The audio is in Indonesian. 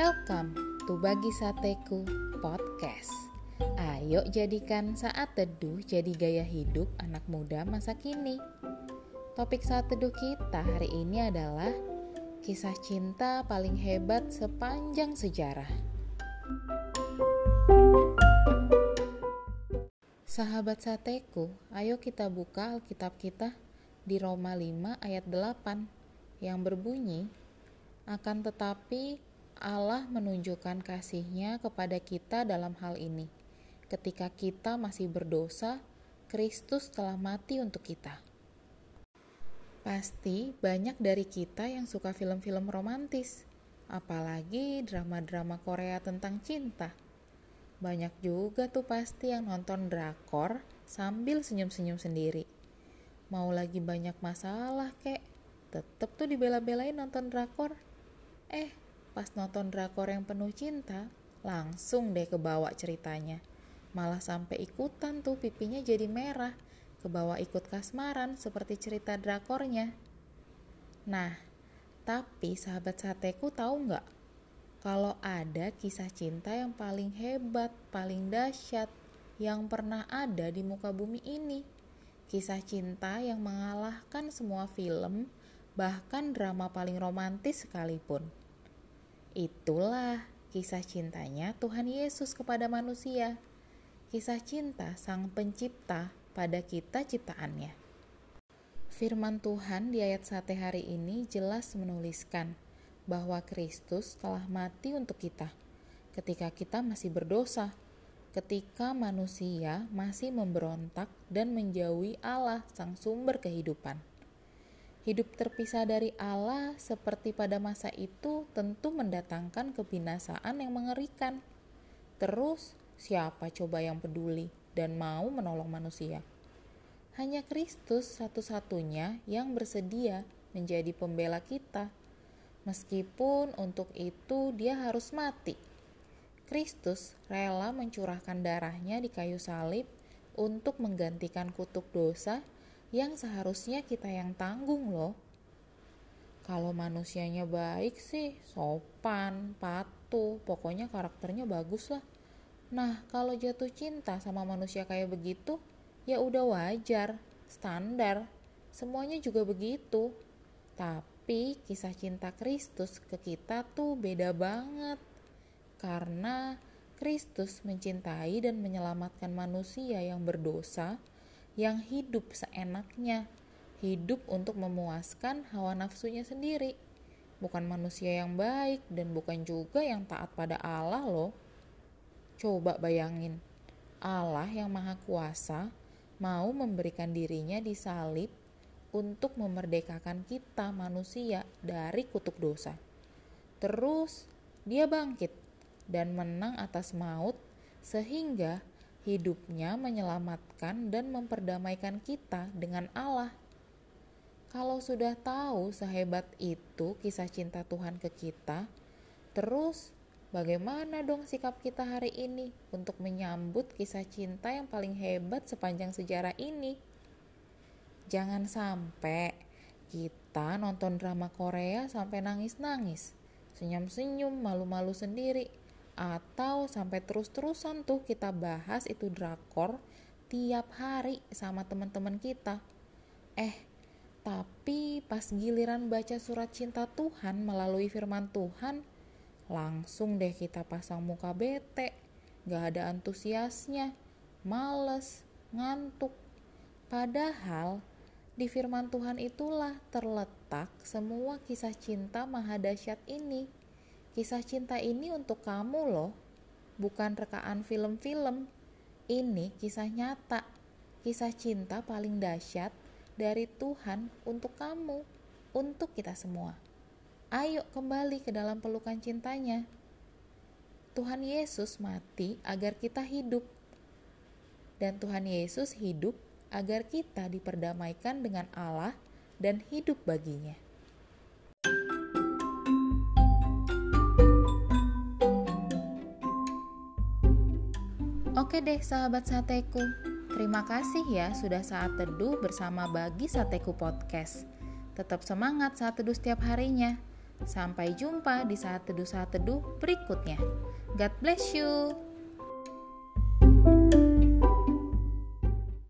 Welcome to Bagi Sateku Podcast. Ayo jadikan saat teduh jadi gaya hidup anak muda masa kini. Topik saat teduh kita hari ini adalah kisah cinta paling hebat sepanjang sejarah. Sahabat sateku, ayo kita buka Alkitab kita di Roma 5 ayat 8 yang berbunyi, akan tetapi Allah menunjukkan kasihnya kepada kita dalam hal ini. Ketika kita masih berdosa, Kristus telah mati untuk kita. Pasti banyak dari kita yang suka film-film romantis, apalagi drama-drama Korea tentang cinta. Banyak juga tuh pasti yang nonton drakor sambil senyum-senyum sendiri. Mau lagi banyak masalah kek, tetep tuh dibela-belain nonton drakor. Eh, Pas nonton drakor yang penuh cinta, langsung deh kebawa ceritanya. Malah sampai ikutan tuh pipinya jadi merah, kebawa ikut kasmaran seperti cerita drakornya. Nah, tapi sahabat sateku tahu nggak? Kalau ada kisah cinta yang paling hebat, paling dahsyat, yang pernah ada di muka bumi ini. Kisah cinta yang mengalahkan semua film, bahkan drama paling romantis sekalipun. Itulah kisah cintanya Tuhan Yesus kepada manusia. Kisah cinta Sang Pencipta pada kita ciptaannya. Firman Tuhan di ayat sate hari ini jelas menuliskan bahwa Kristus telah mati untuk kita ketika kita masih berdosa, ketika manusia masih memberontak dan menjauhi Allah, Sang Sumber kehidupan. Hidup terpisah dari Allah seperti pada masa itu tentu mendatangkan kebinasaan yang mengerikan. Terus, siapa coba yang peduli dan mau menolong manusia? Hanya Kristus satu-satunya yang bersedia menjadi pembela kita. Meskipun untuk itu dia harus mati. Kristus rela mencurahkan darahnya di kayu salib untuk menggantikan kutuk dosa yang seharusnya kita yang tanggung loh. Kalau manusianya baik sih, sopan, patuh, pokoknya karakternya bagus lah. Nah, kalau jatuh cinta sama manusia kayak begitu, ya udah wajar, standar. Semuanya juga begitu. Tapi kisah cinta Kristus ke kita tuh beda banget. Karena Kristus mencintai dan menyelamatkan manusia yang berdosa yang hidup seenaknya, hidup untuk memuaskan hawa nafsunya sendiri. Bukan manusia yang baik dan bukan juga yang taat pada Allah loh. Coba bayangin, Allah yang maha kuasa mau memberikan dirinya di salib untuk memerdekakan kita manusia dari kutuk dosa. Terus dia bangkit dan menang atas maut sehingga hidupnya menyelamatkan dan memperdamaikan kita dengan Allah. Kalau sudah tahu sehebat itu kisah cinta Tuhan ke kita, terus bagaimana dong sikap kita hari ini untuk menyambut kisah cinta yang paling hebat sepanjang sejarah ini? Jangan sampai kita nonton drama Korea sampai nangis-nangis, senyum-senyum, malu-malu sendiri, atau sampai terus-terusan tuh kita bahas itu drakor tiap hari sama teman-teman kita. Eh, tapi pas giliran baca surat cinta Tuhan melalui firman Tuhan, langsung deh kita pasang muka bete, gak ada antusiasnya, males, ngantuk. Padahal di firman Tuhan itulah terletak semua kisah cinta mahadasyat ini. Kisah cinta ini untuk kamu loh, bukan rekaan film-film. Ini kisah nyata, kisah cinta paling dahsyat dari Tuhan untuk kamu, untuk kita semua. Ayo kembali ke dalam pelukan cintanya. Tuhan Yesus mati agar kita hidup. Dan Tuhan Yesus hidup agar kita diperdamaikan dengan Allah dan hidup baginya. Oke deh sahabat sateku, terima kasih ya sudah saat teduh bersama Bagi Sateku Podcast. Tetap semangat saat teduh setiap harinya. Sampai jumpa di saat teduh-saat teduh berikutnya. God bless you.